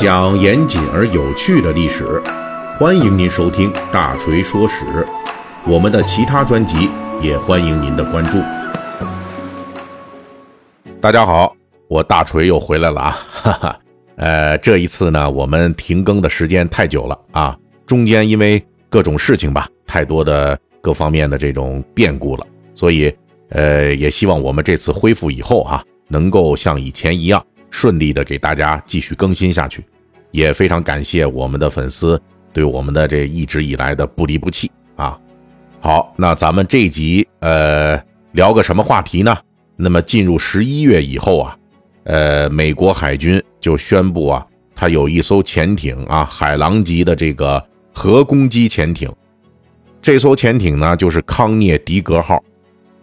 讲严谨而有趣的历史，欢迎您收听《大锤说史》。我们的其他专辑也欢迎您的关注。大家好，我大锤又回来了啊！哈哈，呃，这一次呢，我们停更的时间太久了啊，中间因为各种事情吧，太多的各方面的这种变故了，所以呃，也希望我们这次恢复以后啊，能够像以前一样。顺利的给大家继续更新下去，也非常感谢我们的粉丝对我们的这一直以来的不离不弃啊！好，那咱们这集呃聊个什么话题呢？那么进入十一月以后啊，呃，美国海军就宣布啊，它有一艘潜艇啊，海狼级的这个核攻击潜艇，这艘潜艇呢就是康涅狄格号，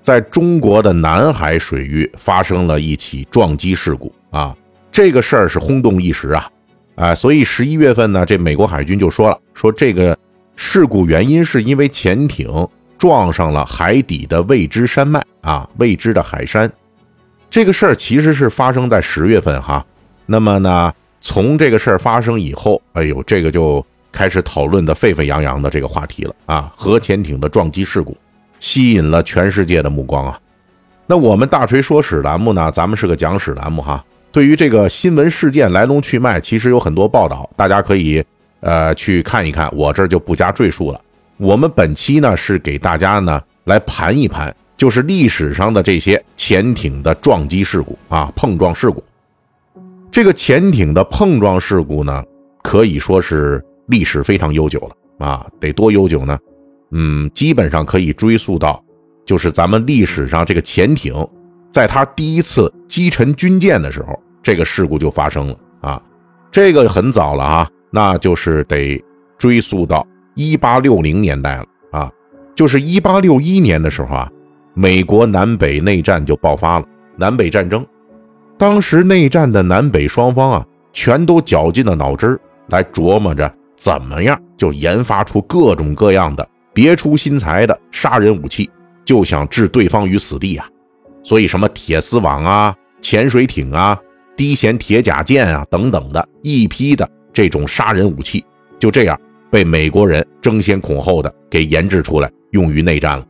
在中国的南海水域发生了一起撞击事故。啊，这个事儿是轰动一时啊，啊，所以十一月份呢，这美国海军就说了，说这个事故原因是因为潜艇撞上了海底的未知山脉啊，未知的海山。这个事儿其实是发生在十月份哈，那么呢，从这个事儿发生以后，哎呦，这个就开始讨论的沸沸扬扬的这个话题了啊，核潜艇的撞击事故吸引了全世界的目光啊。那我们大锤说史栏目呢，咱们是个讲史栏目哈。对于这个新闻事件来龙去脉，其实有很多报道，大家可以呃去看一看，我这就不加赘述了。我们本期呢是给大家呢来盘一盘，就是历史上的这些潜艇的撞击事故啊，碰撞事故。这个潜艇的碰撞事故呢，可以说是历史非常悠久了啊，得多悠久呢？嗯，基本上可以追溯到，就是咱们历史上这个潜艇，在它第一次击沉军舰的时候。这个事故就发生了啊，这个很早了啊，那就是得追溯到一八六零年代了啊，就是一八六一年的时候啊，美国南北内战就爆发了，南北战争。当时内战的南北双方啊，全都绞尽了脑汁来琢磨着怎么样就研发出各种各样的别出心裁的杀人武器，就想置对方于死地啊。所以什么铁丝网啊、潜水艇啊。低弦铁甲舰啊，等等的一批的这种杀人武器，就这样被美国人争先恐后的给研制出来，用于内战了。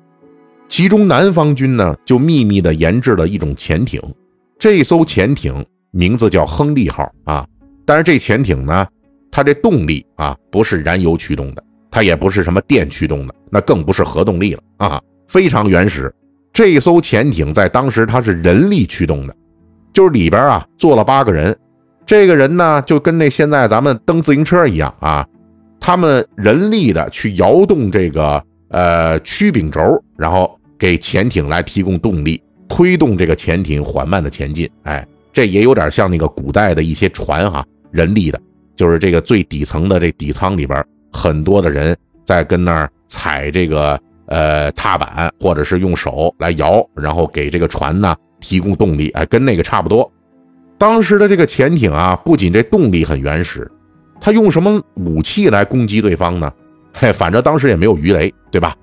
其中南方军呢，就秘密的研制了一种潜艇，这艘潜艇名字叫亨利号啊。但是这潜艇呢，它这动力啊，不是燃油驱动的，它也不是什么电驱动的，那更不是核动力了啊，非常原始。这艘潜艇在当时它是人力驱动的。就是里边啊坐了八个人，这个人呢就跟那现在咱们蹬自行车一样啊，他们人力的去摇动这个呃曲柄轴，然后给潜艇来提供动力，推动这个潜艇缓慢的前进。哎，这也有点像那个古代的一些船哈，人力的，就是这个最底层的这底舱里边很多的人在跟那儿踩这个呃踏板，或者是用手来摇，然后给这个船呢。提供动力，哎，跟那个差不多。当时的这个潜艇啊，不仅这动力很原始，它用什么武器来攻击对方呢？嘿，反正当时也没有鱼雷，对吧？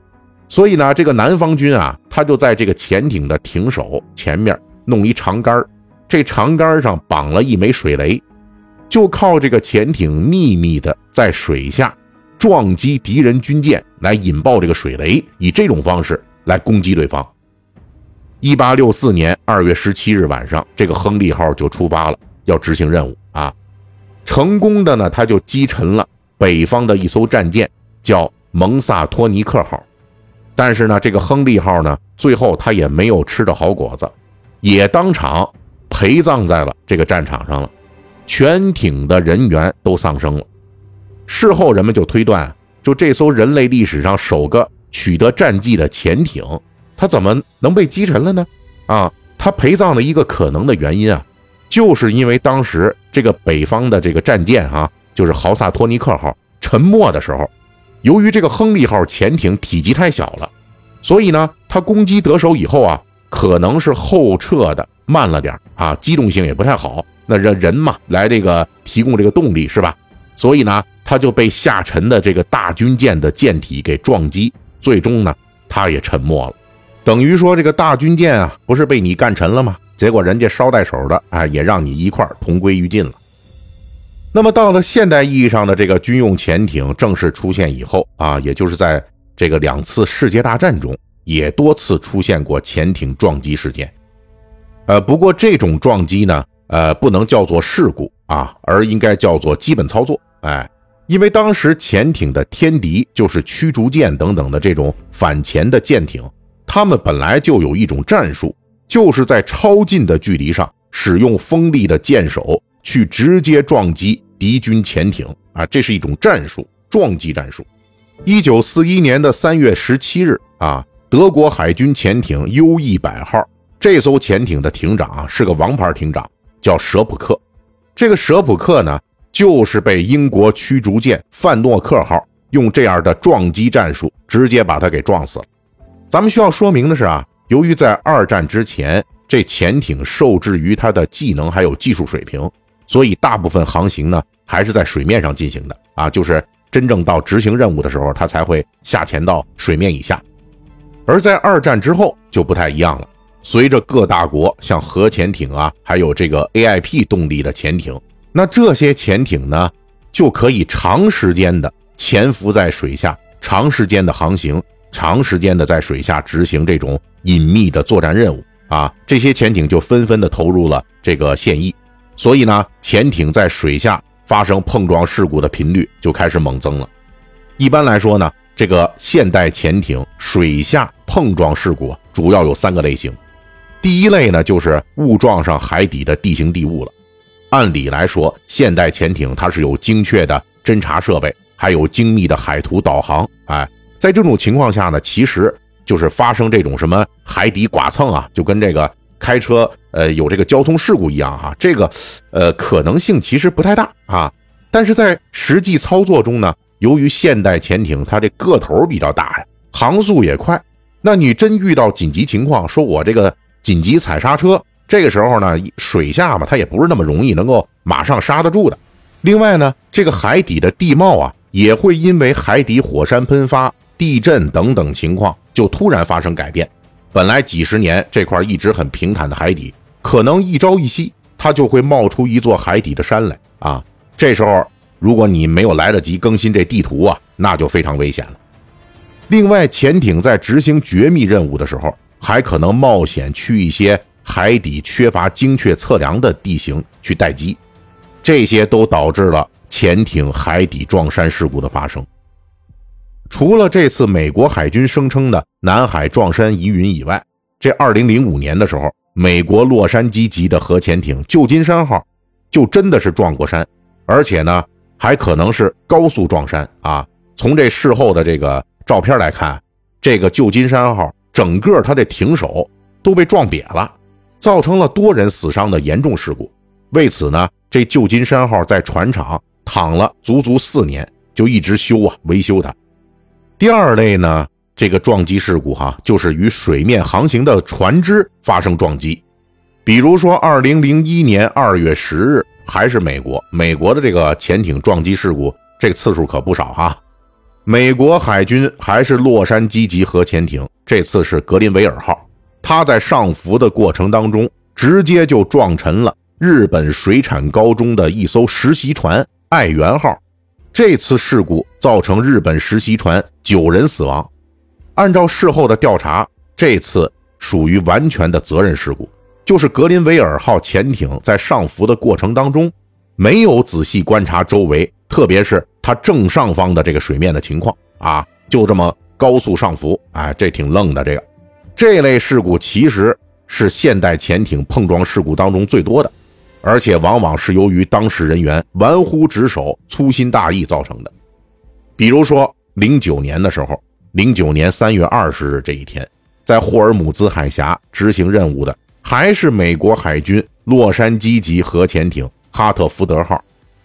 所以呢，这个南方军啊，他就在这个潜艇的艇首前面弄一长杆这长杆上绑了一枚水雷，就靠这个潜艇秘密的在水下撞击敌人军舰，来引爆这个水雷，以这种方式来攻击对方。一八六四年二月十七日晚上，这个亨利号就出发了，要执行任务啊。成功的呢，他就击沉了北方的一艘战舰，叫蒙萨托尼克号。但是呢，这个亨利号呢，最后他也没有吃着好果子，也当场陪葬在了这个战场上了，全艇的人员都丧生了。事后人们就推断，就这艘人类历史上首个取得战绩的潜艇。他怎么能被击沉了呢？啊，他陪葬的一个可能的原因啊，就是因为当时这个北方的这个战舰啊，就是豪萨托尼克号沉没的时候，由于这个亨利号潜艇体积太小了，所以呢，它攻击得手以后啊，可能是后撤的慢了点啊，机动性也不太好。那人人嘛，来这个提供这个动力是吧？所以呢，他就被下沉的这个大军舰的舰体给撞击，最终呢，他也沉没了。等于说这个大军舰啊，不是被你干沉了吗？结果人家捎带手的，哎，也让你一块同归于尽了。那么到了现代意义上的这个军用潜艇正式出现以后啊，也就是在这个两次世界大战中，也多次出现过潜艇撞击事件。呃，不过这种撞击呢，呃，不能叫做事故啊，而应该叫做基本操作。哎，因为当时潜艇的天敌就是驱逐舰等等的这种反潜的舰艇，他们本来就有一种战术，就是在超近的距离上使用锋利的舰首去直接撞击。敌军潜艇啊，这是一种战术，撞击战术。一九四一年的三月十七日啊，德国海军潜艇 U 一百号这艘潜艇的艇长啊是个王牌艇长，叫舍普克。这个舍普克呢，就是被英国驱逐舰范诺克号用这样的撞击战术直接把他给撞死了。咱们需要说明的是啊，由于在二战之前，这潜艇受制于它的技能还有技术水平。所以，大部分航行呢还是在水面上进行的啊，就是真正到执行任务的时候，它才会下潜到水面以下。而在二战之后就不太一样了，随着各大国像核潜艇啊，还有这个 AIP 动力的潜艇，那这些潜艇呢就可以长时间的潜伏在水下，长时间的航行，长时间的在水下执行这种隐秘的作战任务啊，这些潜艇就纷纷的投入了这个现役。所以呢，潜艇在水下发生碰撞事故的频率就开始猛增了。一般来说呢，这个现代潜艇水下碰撞事故主要有三个类型。第一类呢，就是误撞上海底的地形地物了。按理来说，现代潜艇它是有精确的侦察设备，还有精密的海图导航。哎，在这种情况下呢，其实就是发生这种什么海底剐蹭啊，就跟这个。开车，呃，有这个交通事故一样哈，这个，呃，可能性其实不太大啊。但是在实际操作中呢，由于现代潜艇它这个头比较大呀，航速也快，那你真遇到紧急情况，说我这个紧急踩刹车，这个时候呢，水下嘛，它也不是那么容易能够马上刹得住的。另外呢，这个海底的地貌啊，也会因为海底火山喷发、地震等等情况，就突然发生改变。本来几十年这块一直很平坦的海底，可能一朝一夕，它就会冒出一座海底的山来啊！这时候，如果你没有来得及更新这地图啊，那就非常危险了。另外，潜艇在执行绝密任务的时候，还可能冒险去一些海底缺乏精确测量的地形去待机，这些都导致了潜艇海底撞山事故的发生。除了这次美国海军声称的南海撞山疑云以外，这2005年的时候，美国洛杉矶级的核潜艇旧金山号就真的是撞过山，而且呢，还可能是高速撞山啊！从这事后的这个照片来看，这个旧金山号整个它的艇首都被撞瘪了，造成了多人死伤的严重事故。为此呢，这旧金山号在船厂躺了足足四年，就一直修啊，维修它。第二类呢，这个撞击事故哈，就是与水面航行的船只发生撞击。比如说，二零零一年二月十日，还是美国，美国的这个潜艇撞击事故，这个次数可不少哈。美国海军还是洛杉矶级核潜艇，这次是格林维尔号，它在上浮的过程当中，直接就撞沉了日本水产高中的一艘实习船爱媛号。这次事故造成日本实习船九人死亡。按照事后的调查，这次属于完全的责任事故，就是格林维尔号潜艇在上浮的过程当中，没有仔细观察周围，特别是它正上方的这个水面的情况啊，就这么高速上浮，哎，这挺愣的。这个这类事故其实是现代潜艇碰撞事故当中最多的。而且往往是由于当事人员玩忽职守、粗心大意造成的。比如说，零九年的时候，零九年三月二十日这一天，在霍尔姆兹海峡执行任务的还是美国海军洛杉矶级核潜艇哈特福德号，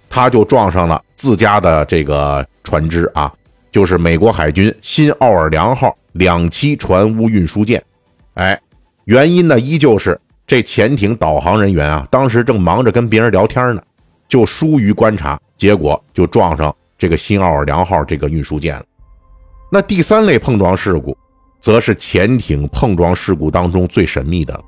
他就撞上了自家的这个船只啊，就是美国海军新奥尔良号两栖船坞运输舰。哎，原因呢，依旧是。这潜艇导航人员啊，当时正忙着跟别人聊天呢，就疏于观察，结果就撞上这个新奥尔良号这个运输舰了。那第三类碰撞事故，则是潜艇碰撞事故当中最神秘的，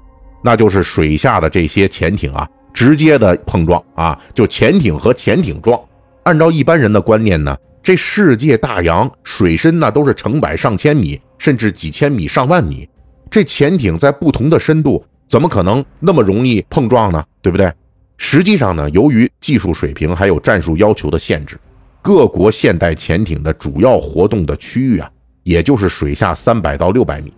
那就是水下的这些潜艇啊，直接的碰撞啊，就潜艇和潜艇撞。按照一般人的观念呢，这世界大洋水深呢都是成百上千米，甚至几千米、上万米，这潜艇在不同的深度，怎么可能那么容易碰撞呢？对不对？实际上呢，由于技术水平还有战术要求的限制，各国现代潜艇的主要活动的区域啊，也就是水下三百到六百米。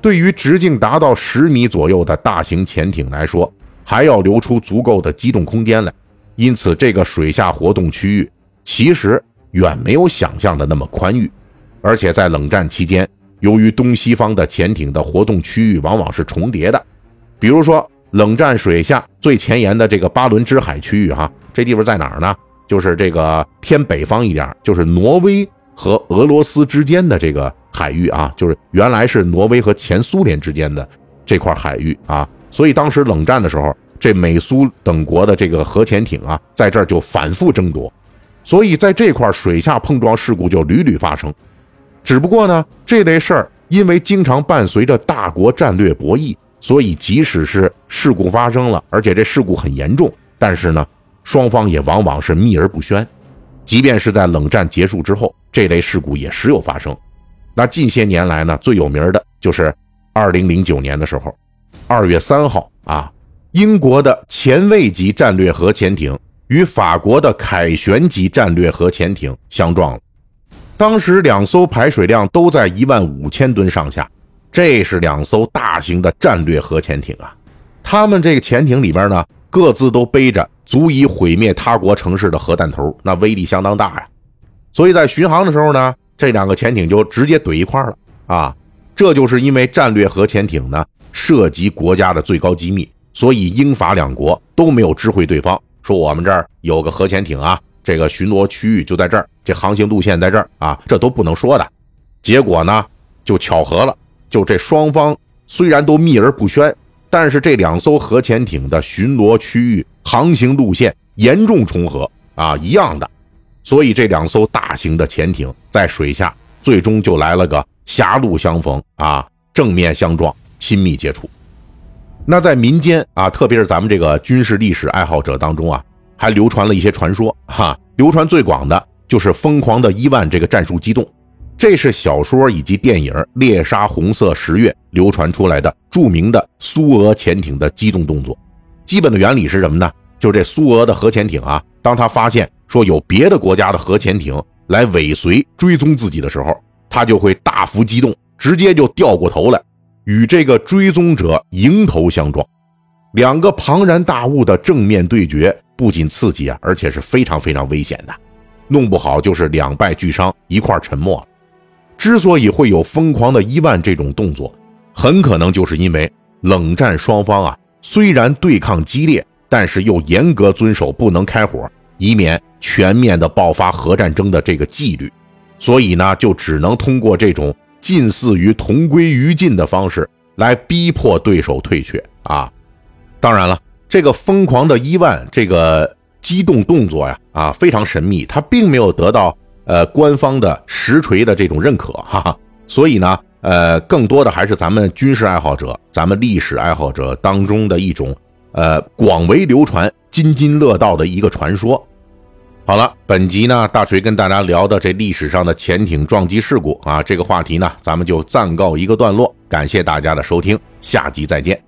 对于直径达到十米左右的大型潜艇来说，还要留出足够的机动空间来。因此，这个水下活动区域其实远没有想象的那么宽裕，而且在冷战期间，由于东西方的潜艇的活动区域往往是重叠的，比如说冷战水下最前沿的这个巴伦支海区域，哈，这地方在哪儿呢？就是这个偏北方一点，就是挪威和俄罗斯之间的这个海域啊，就是原来是挪威和前苏联之间的这块海域啊，所以当时冷战的时候。这美苏等国的这个核潜艇啊，在这儿就反复争夺，所以在这块水下碰撞事故就屡屡发生。只不过呢，这类事儿因为经常伴随着大国战略博弈，所以即使是事故发生了，而且这事故很严重，但是呢，双方也往往是秘而不宣。即便是在冷战结束之后，这类事故也时有发生。那近些年来呢，最有名的就是二零零九年的时候，二月三号啊。英国的前卫级战略核潜艇与法国的凯旋级战略核潜艇相撞了，当时两艘排水量都在一万五千吨上下，这是两艘大型的战略核潜艇啊。他们这个潜艇里边呢，各自都背着足以毁灭他国城市的核弹头，那威力相当大呀。所以在巡航的时候呢，这两个潜艇就直接怼一块了啊。这就是因为战略核潜艇呢，涉及国家的最高机密。所以英法两国都没有知会对方，说我们这儿有个核潜艇啊，这个巡逻区域就在这儿，这航行路线在这儿啊，这都不能说的。结果呢，就巧合了，就这双方虽然都秘而不宣，但是这两艘核潜艇的巡逻区域、航行路线严重重合啊，一样的。所以这两艘大型的潜艇在水下最终就来了个狭路相逢啊，正面相撞，亲密接触。那在民间啊，特别是咱们这个军事历史爱好者当中啊，还流传了一些传说哈。流传最广的就是“疯狂的伊万”这个战术机动，这是小说以及电影《猎杀红色十月》流传出来的著名的苏俄潜艇的机动动作。基本的原理是什么呢？就这苏俄的核潜艇啊，当他发现说有别的国家的核潜艇来尾随追踪自己的时候，他就会大幅机动，直接就掉过头来。与这个追踪者迎头相撞，两个庞然大物的正面对决不仅刺激啊，而且是非常非常危险的，弄不好就是两败俱伤，一块沉没了。之所以会有疯狂的伊万这种动作，很可能就是因为冷战双方啊，虽然对抗激烈，但是又严格遵守不能开火，以免全面的爆发核战争的这个纪律，所以呢，就只能通过这种。近似于同归于尽的方式来逼迫对手退却啊！当然了，这个疯狂的伊万这个机动动作呀啊非常神秘，他并没有得到呃官方的实锤的这种认可 哈哈。所以呢呃更多的还是咱们军事爱好者、咱们历史爱好者当中的一种呃广为流传、津津乐道的一个传说。好了，本集呢，大锤跟大家聊的这历史上的潜艇撞击事故啊，这个话题呢，咱们就暂告一个段落。感谢大家的收听，下集再见。